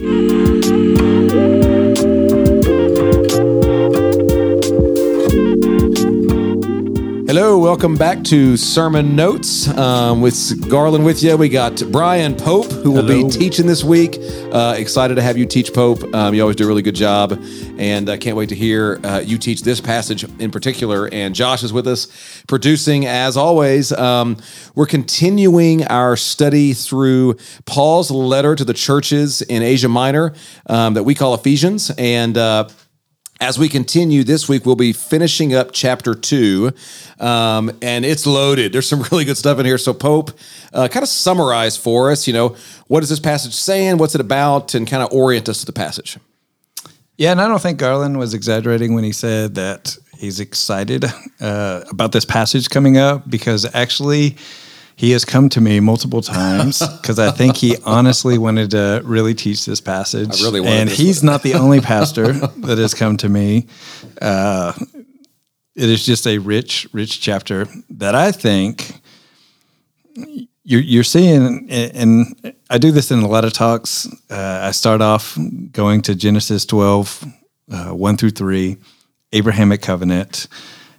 Mm-hmm. Hello, welcome back to Sermon Notes um, with Garland with you. We got Brian Pope, who will Hello. be teaching this week. Uh, excited to have you teach Pope. Um, you always do a really good job, and I can't wait to hear uh, you teach this passage in particular. And Josh is with us, producing as always. Um, we're continuing our study through Paul's letter to the churches in Asia Minor um, that we call Ephesians, and. Uh, as we continue this week, we'll be finishing up chapter two, um, and it's loaded. There's some really good stuff in here. So, Pope, uh, kind of summarize for us, you know, what is this passage saying? What's it about? And kind of orient us to the passage. Yeah, and I don't think Garland was exaggerating when he said that he's excited uh, about this passage coming up because actually he has come to me multiple times because I think he honestly wanted to really teach this passage. I really wanted and he's not the only pastor that has come to me. Uh, it is just a rich, rich chapter that I think you're, you're seeing, and I do this in a lot of talks. Uh, I start off going to Genesis 12, uh, 1 through 3, Abrahamic covenant,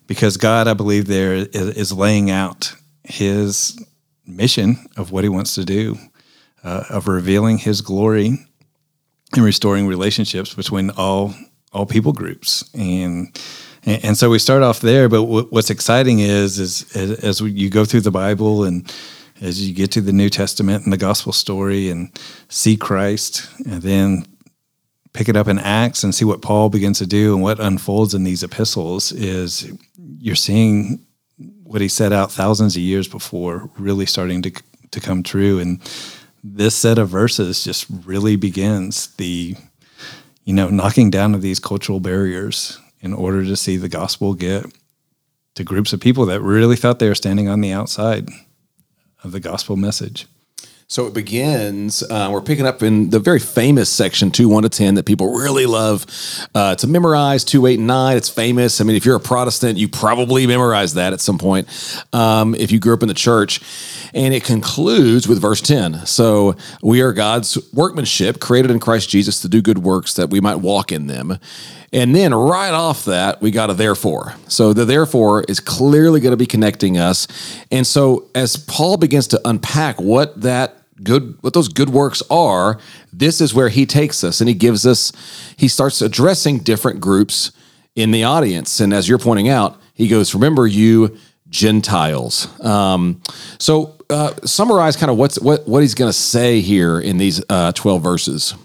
because God, I believe, there is, is laying out his mission of what he wants to do, uh, of revealing his glory and restoring relationships between all all people groups. And and, so we start off there but what's exciting is is as you go through the bible and as you get to the new testament and the gospel story and see christ and then pick it up in acts and see what paul begins to do and what unfolds in these epistles is you're seeing what he set out thousands of years before really starting to to come true. And this set of verses just really begins the you know knocking down of these cultural barriers in order to see the gospel get to groups of people that really thought they were standing on the outside of the gospel message So it begins. Uh, we're picking up in the very famous section two one to ten that people really love uh, to memorize. Two eight and nine. It's famous. I mean, if you're a Protestant, you probably memorized that at some point. Um, if you grew up in the church, and it concludes with verse ten. So we are God's workmanship, created in Christ Jesus to do good works that we might walk in them. And then right off that, we got a therefore. So the therefore is clearly going to be connecting us. And so as Paul begins to unpack what that good what those good works are, this is where he takes us and he gives us he starts addressing different groups in the audience. And as you're pointing out, he goes, "Remember you Gentiles." Um, so uh, summarize kind of what's what what he's going to say here in these uh, 12 verses.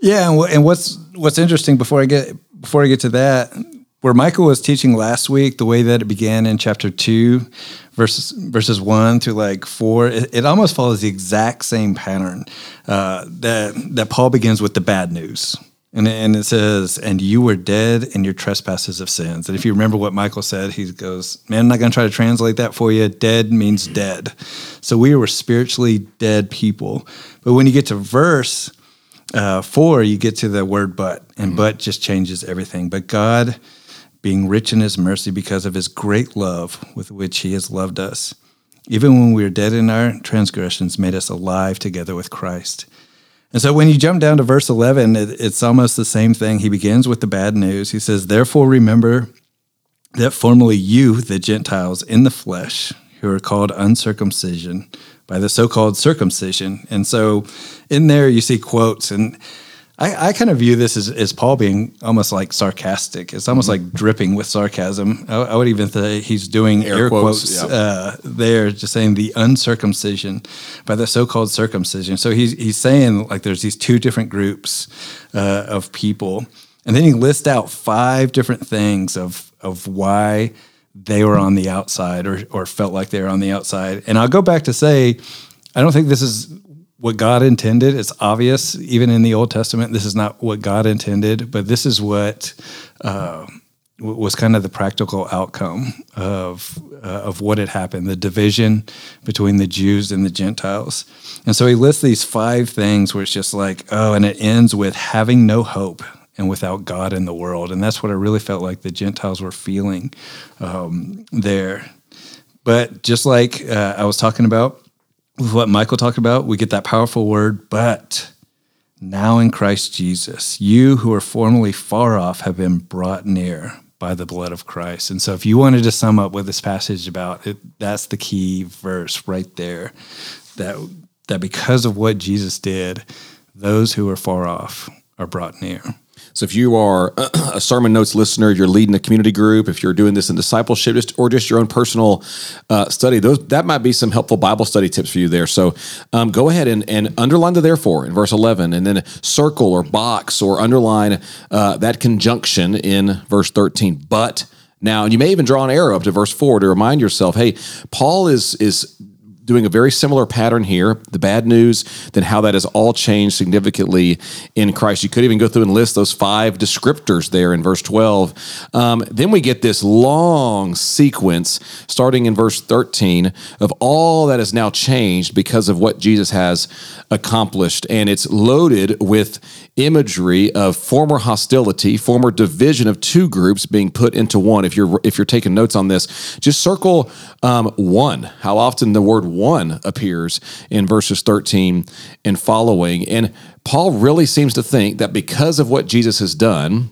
Yeah, and, wh- and what's what's interesting before I get before I get to that, where Michael was teaching last week, the way that it began in chapter two, verses verses one through like four, it, it almost follows the exact same pattern uh, that that Paul begins with the bad news. And, and it says, and you were dead in your trespasses of sins. And if you remember what Michael said, he goes, man, I'm not going to try to translate that for you. Dead means dead. So we were spiritually dead people. But when you get to verse uh, four, you get to the word but, and but just changes everything. But God, being rich in his mercy because of his great love with which he has loved us, even when we were dead in our transgressions, made us alive together with Christ. And so when you jump down to verse 11, it, it's almost the same thing. He begins with the bad news. He says, Therefore, remember that formerly you, the Gentiles in the flesh, who are called uncircumcision by the so called circumcision. And so in there, you see quotes. And I, I kind of view this as, as Paul being almost like sarcastic. It's almost like dripping with sarcasm. I, I would even say he's doing air, Air quotes, quotes, yeah. uh, there, just saying the uncircumcision by the so-called circumcision. So he's he's saying like there's these two different groups uh, of people, and then he lists out five different things of of why they were on the outside or or felt like they were on the outside. And I'll go back to say, I don't think this is what God intended. It's obvious, even in the Old Testament, this is not what God intended, but this is what uh, was kind of the practical outcome of uh, of what had happened, the division between the Jews and the Gentiles. And so he lists these five things where it's just like, oh, and it ends with having no hope and without God in the world. And that's what I really felt like the Gentiles were feeling um, there. But just like uh, I was talking about with what Michael talked about, we get that powerful word, but Now in Christ Jesus, you who were formerly far off have been brought near by the blood of Christ. And so, if you wanted to sum up what this passage is about, it, that's the key verse right there. That that because of what Jesus did, those who are far off are brought near. So if you are a sermon notes listener, you're leading a community group, if you're doing this in discipleship, just, or just your own personal uh, study, those that might be some helpful Bible study tips for you there. So um, go ahead and, and underline the therefore in verse 11, and then circle or box or underline uh, that conjunction in verse 13. But now, and you may even draw an arrow up to verse four to remind yourself, hey, Paul is is doing a very similar pattern here. The bad news, then how that has all changed significantly in Christ. You could even go through and list those five descriptors there in verse 12. Um, then we get this long sequence starting in verse 13 of all that has now changed because of what Jesus has accomplished. And it's loaded with imagery of former hostility, former division of two groups being put into one. If you're if you're taking notes on this, just circle um, one. How often the word one appears in verses 13 and following. And Paul really seems to think that because of what Jesus has done,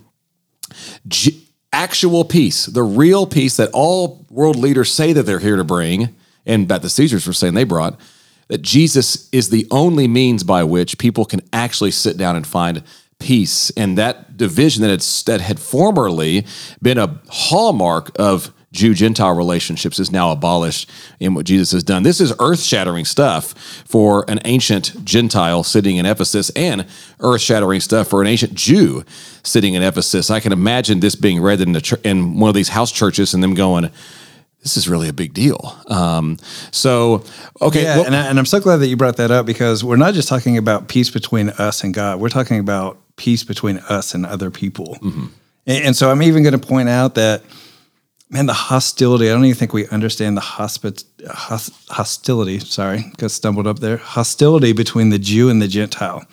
G- actual peace, the real peace that all world leaders say that they're here to bring, and that the Caesars were saying they brought, that Jesus is the only means by which people can actually sit down and find peace. And that division that had, that had formerly been a hallmark of Jew Gentile relationships is now abolished in what Jesus has done. This is earth shattering stuff for an ancient Gentile sitting in Ephesus and earth shattering stuff for an ancient Jew sitting in Ephesus. I can imagine this being read in, the, in one of these house churches and them going, this is really a big deal. Um, so, okay. Yeah, well, and, I, and I'm so glad that you brought that up because we're not just talking about peace between us and God. We're talking about peace between us and other people. Mm-hmm. And, and, so I'm even going to point out that, man, the hostility, I don't even think we understand the hospit, host, hostility, sorry, got stumbled up there, hostility between the Jew and the Gentile.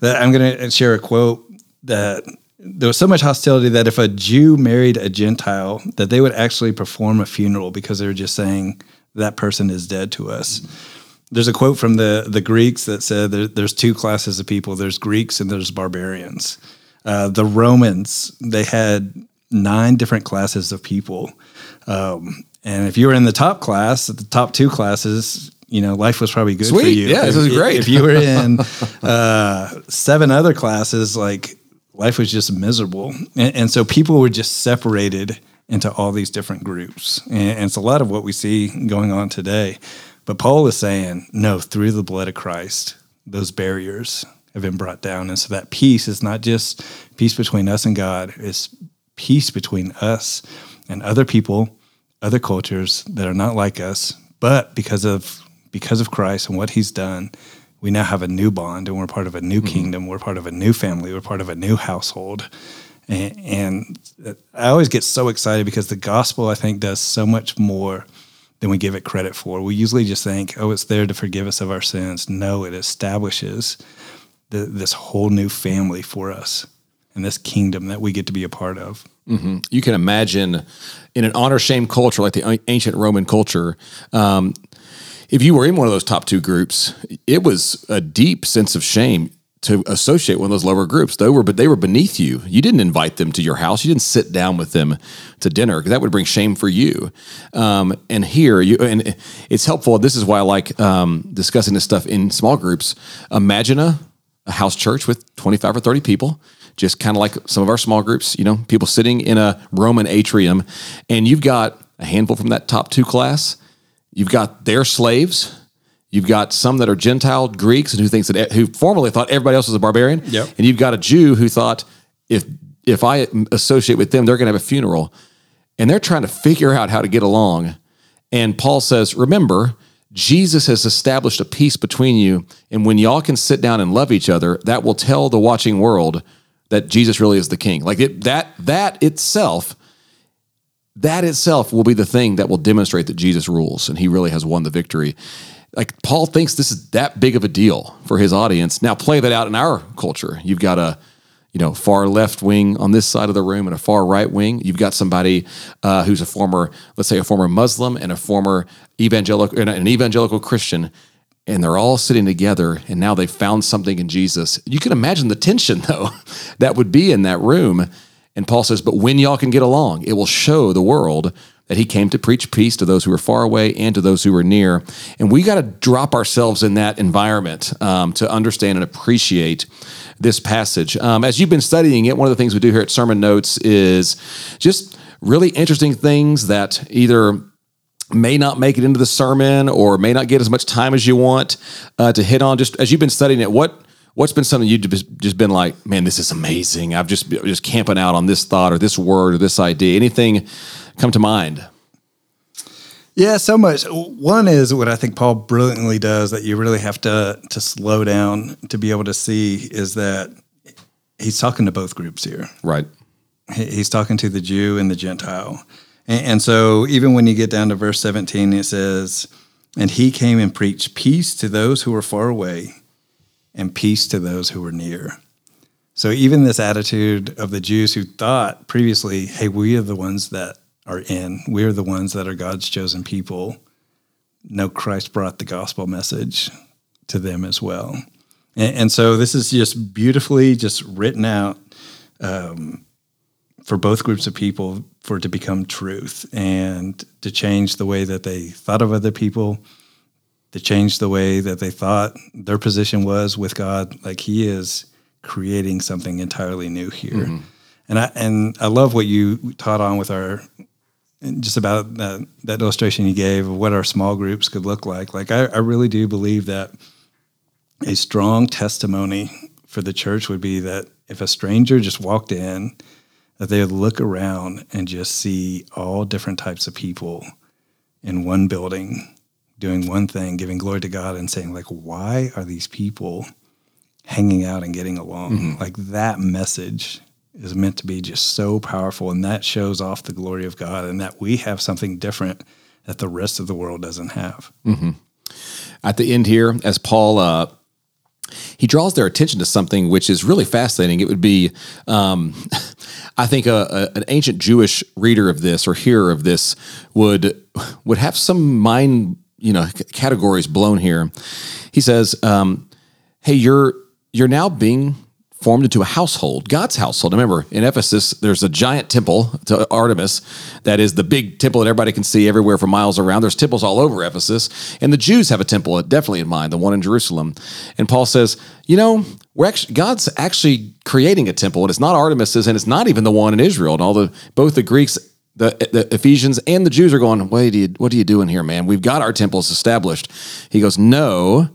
That I'm going to share a quote that there was so much hostility that if a Jew married a Gentile, that they would actually perform a funeral because they were just saying that person is dead to us. There's a quote from the the Greeks that said there, there's two classes of people: there's Greeks and there's barbarians. Uh, the Romans they had nine different classes of people, um, and if you were in the top class, the top two classes, you know, life was probably good Sweet. for you. Yeah, if, this is great. If you were in uh, seven other classes, like life was just miserable. And, and, so people were just separated into all these different groups. And, and, it's a lot of what we see going on today. But Paul is saying, no, through the blood of Christ, those barriers have been brought down. And so that peace is not just peace between us and God, it's peace between us and other people, other cultures that are not like us. But because of because of Christ and what he's done, we now have a new bond and we're part of a new mm-hmm. kingdom. We're part of a new family. We're part of a new household. And, and, I always get so excited because the gospel, I think, does so much more than we give it credit for. We usually just think, oh, it's there to forgive us of our sins. No, it establishes the, this whole new family for us and this kingdom that we get to be a part of. Mm-hmm. You can imagine in an honor shame culture like the ancient Roman culture, um, if you were in one of those top two groups, it was a deep sense of shame to associate of those lower groups. They were, but they were beneath you. You didn't invite them to your house. You didn't sit down with them to dinner because that would bring shame for you. Um, and here, you and it's helpful. This is why I like um, discussing this stuff in small groups. Imagine a, a house church with twenty five or thirty people just kind of like some of our small groups, you know, people sitting in a Roman atrium, and you've got a handful from that top two class You've got their slaves. You've got some that are Gentile Greeks and who thinks that who formerly thought everybody else was a barbarian. Yep. And you've got a Jew who thought if if I associate with them, they're going to have a funeral, and they're trying to figure out how to get along. And Paul says, remember, Jesus has established a peace between you, and when y'all can sit down and love each other, that will tell the watching world that Jesus really is the King. Like it, that that itself that itself will be the thing that will demonstrate that Jesus rules and he really has won the victory. Like Paul thinks this is that big of a deal for his audience. Now play that out in our culture. You've got a you know far left wing on this side of the room and a far right wing. You've got somebody uh, who's a former, let's say, a former Muslim and a former evangelical, an evangelical Christian. And they're all sitting together and now they've found something in Jesus. You can imagine the tension though that would be in that room. And Paul says, But when y'all can get along, it will show the world that he came to preach peace to those who are far away and to those who are near. And we got to drop ourselves in that environment um, to understand and appreciate this passage. Um, as you've been studying it, one of the things we do here at Sermon Notes is just really interesting things that either may not make it into the sermon or may not get as much time as you want uh, to hit on. Just as you've been studying it, what what's been something you've just been like, man, this is amazing. I've just just camping out on this thought or this word or this idea. Anything come to mind? Yeah, so much. One is what I think Paul brilliantly does that you really have to to slow down to be able to see is that he's talking to both groups here. Right. He's talking to the Jew and the Gentile. And, and so even when you get down to verse 17, it says, And he came and preached peace to those who were far away and peace to those who were near. So even this attitude of the Jews who thought previously, hey, we are the ones that are in, we are the ones that are God's chosen people. No, Christ brought the gospel message to them as well. And, and so this is just beautifully just written out um, for both groups of people for it to become truth and to change the way that they thought of other people, to change the way that they thought their position was with God. Like He is creating something entirely new here. Mm-hmm. And I and I love what you taught on with our just about that, that illustration you gave of what our small groups could look like. Like I, I really do believe that a strong testimony for the church would be that if a stranger just walked in that they would look around and just see all different types of people in one building doing one thing, giving glory to God and saying, like, why are these people hanging out and getting along? Mm-hmm. Like that message is meant to be just so powerful. And that shows off the glory of God and that we have something different that the rest of the world doesn't have. Mm-hmm. At the end here, as Paul uh, he draws their attention to something which is really fascinating. It would be, um, I think, a, a, an ancient Jewish reader of this or hearer of this would would have some mind, you know, categories blown here. He says, um, "Hey, you're you're now being formed into a household, God's household. Remember, in Ephesus, there's a giant temple to Artemis that is the big temple that everybody can see everywhere for miles around. There's temples all over Ephesus, and the Jews have a temple definitely in mind, the one in Jerusalem. And Paul says, you know, we're actually God's actually creating a temple, and it's not Artemis's, and it's not even the one in Israel. And all the both the Greeks the, the Ephesians and the Jews are going, what are, you, what are you doing here, man? We've got our temples established. He goes, no,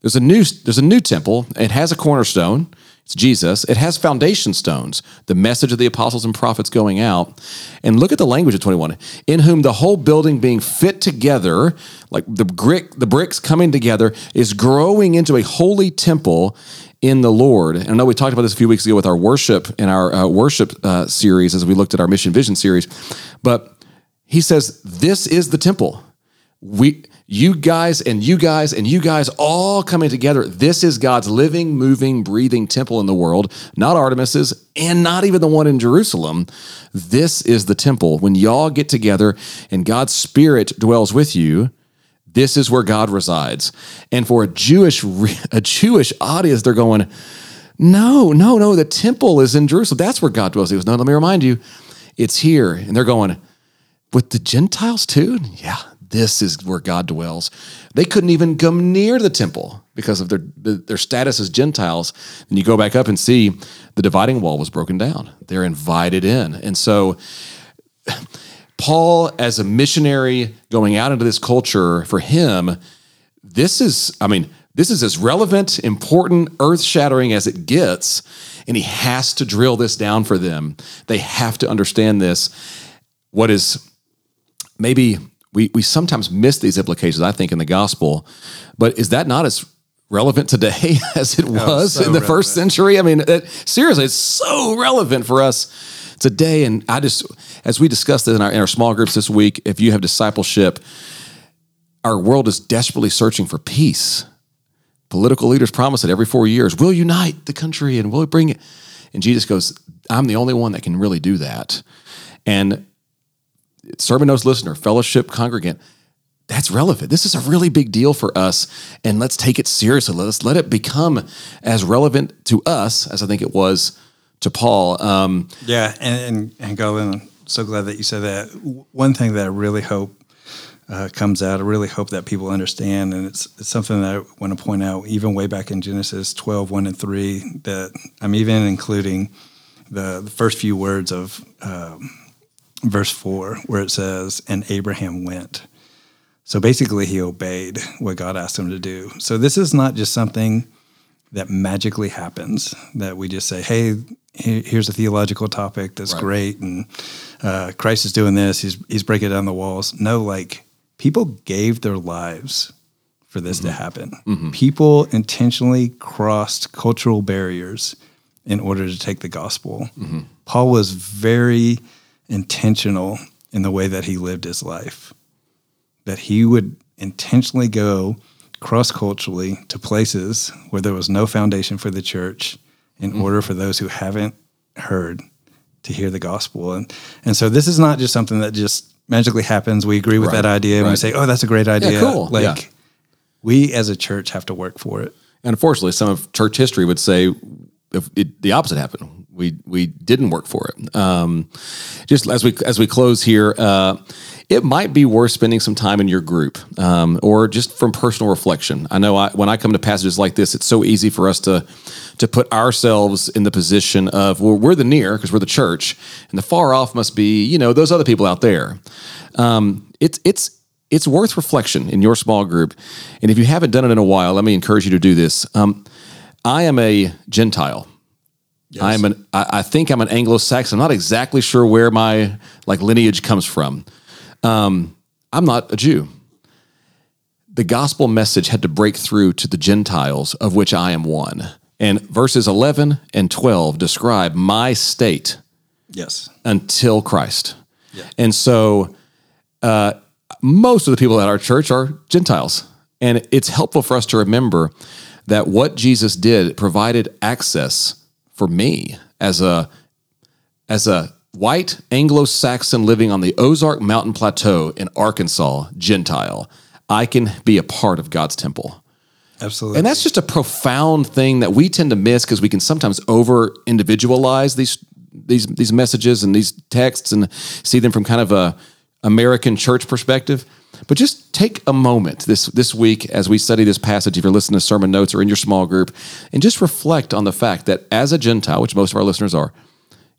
there's a new, there's a new temple. It has a cornerstone. It's Jesus. It has foundation stones, the message of the apostles and prophets going out. And look at the language of 21. In whom the whole building being fit together, like the brick, the bricks coming together, is growing into a holy temple in the Lord. And I know we talked about this a few weeks ago with our worship in our uh, worship uh, series as we looked at our mission vision series. But he says, This is the temple. We you guys and you guys and you guys all coming together. This is God's living, moving, breathing temple in the world, not Artemis's and not even the one in Jerusalem. This is the temple. When y'all get together and God's spirit dwells with you, this is where God resides. And for a Jewish a Jewish audience, they're going, "No, no, no, the temple is in Jerusalem. That's where God dwells." He goes, "No, let me remind you, it's here." And they're going, "With the Gentiles too?" Yeah, this is where God dwells. They couldn't even come near the temple because of their their status as Gentiles. And you go back up and see the dividing wall was broken down. They're invited in. And so Paul as a missionary going out into this culture for him this is I mean this is as relevant, important, earth-shattering as it gets, and he has to drill this down for them. They have to understand this. What is maybe we, we sometimes miss these implications, I think, in the gospel. But is that not as relevant today as it oh, was so in the relevant. first century? I mean, it, seriously, it's so relevant for us today. And I just, as we discussed in our, in our small groups this week, if you have discipleship, our world is desperately searching for peace. Political leaders promise it every four years we'll unite the country and we'll bring it. And Jesus goes, I'm the only one that can really do that. And sermon notes listener, fellowship congregant, that's relevant. This is a really big deal for us, and let's take it seriously. Let's let it become as relevant to us as I think it was to Paul. Um, yeah, and and, and I'm so glad that you said that. One thing that I really hope uh, comes out, I really hope that people understand, and it's, it's something that I want to point out, even way back in Genesis 12, 1 and 3, that I'm even including the, the first few words of um, verse 4, where it says, And Abraham went. So basically, he obeyed what God asked him to do. So this is not just something that magically happens that we just say, hey, here's a theological topic that's right. great, and uh, Christ is doing this. He's he's breaking down the walls. No, like people gave their lives for this mm-hmm. to happen. Mm-hmm. People intentionally crossed cultural barriers in order to take the gospel. Mm-hmm. Paul was very intentional in the way that he lived his life. That he would intentionally go cross culturally to places where there was no foundation for the church in mm-hmm. order for those who haven't heard to hear the gospel. And and so this is not just something that just magically happens. We agree with right. that idea and right. we say, "Oh, that's a great idea." Yeah, cool. Like yeah. we as a church have to work for it. And unfortunately, some of church history would say if it, the opposite happened. We we didn't work for it. Um, just as we as we close here, uh, it might be worth spending some time in your group um, or just from personal reflection. I know I, when I come to passages like this, it's so easy for us to to put ourselves in the position of well, we're the near because we're the church, and the far off must be you know those other people out there. Um, it's it's it's worth reflection in your small group, and if you haven't done it in a while, let me encourage you to do this. Um, I am a Gentile. Yes. I'm an. I, I think I'm an Anglo-Saxon. I'm not exactly sure where my like lineage comes from. Um, I'm not a Jew. The gospel message had to break through to the Gentiles, of which I am one. And verses 11 and 12 describe my state. Yes. Until Christ. Yeah. And so uh, most of the people at our church are Gentiles. And it's helpful for us to remember that what Jesus did provided access for me as a as a white Anglo Saxon living on the Ozark Mountain Plateau in Arkansas, Gentile, I can be a part of God's temple. Absolutely. And that's just a profound thing that we tend to miss because we can sometimes over individualize these these these messages and these texts and see them from kind of a American church perspective. But just take a moment this this week as we study this passage, if you're listening to sermon notes or in your small group, and just reflect on the fact that as a Gentile, which most of our listeners are,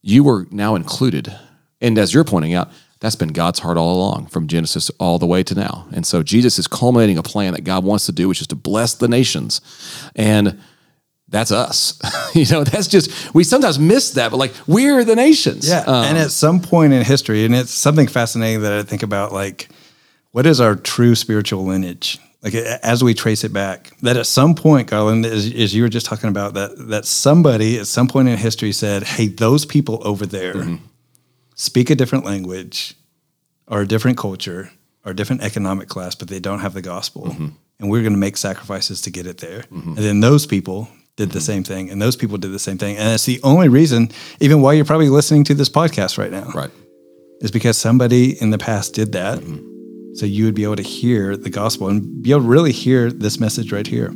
you were now included. And as you're pointing out, that's been God's heart all along from Genesis all the way to now. And so Jesus is culminating a plan that God wants to do, which is to bless the nations. And that's us. you know, that's just, we sometimes miss that, but like, we're the nations. Yeah. Um, and at some point in history, and it's something fascinating that I think about, like, what is our true spiritual lineage? like as we trace it back, that at some point, Garland, as, as, you were just talking about, that that somebody at some point in history said, "Hey, those people over there mm-hmm. speak a different language, or a different culture, or a different economic class, but they don't have the gospel, mm-hmm. and we're going to make sacrifices to get it there." Mm-hmm. And then those people did the mm-hmm. same thing, and those people did the same thing, and that's the only reason, even why you're probably listening to this podcast right now, right, is because somebody in the past did that mm-hmm. So you would be able to hear the gospel and be able to really hear this message right here.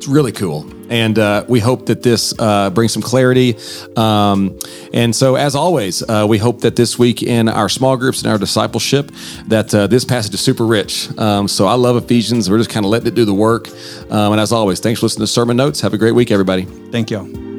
It's really cool. And uh, we hope that this uh, brings some clarity. Um, and so, as always, uh, we hope that this week in our small groups and our discipleship, that uh, this passage is super rich. Um, so I love Ephesians. We're just kind of letting it do the work. Um, and as always, thanks for listening to Sermon Notes. Have a great week, everybody. Thank you.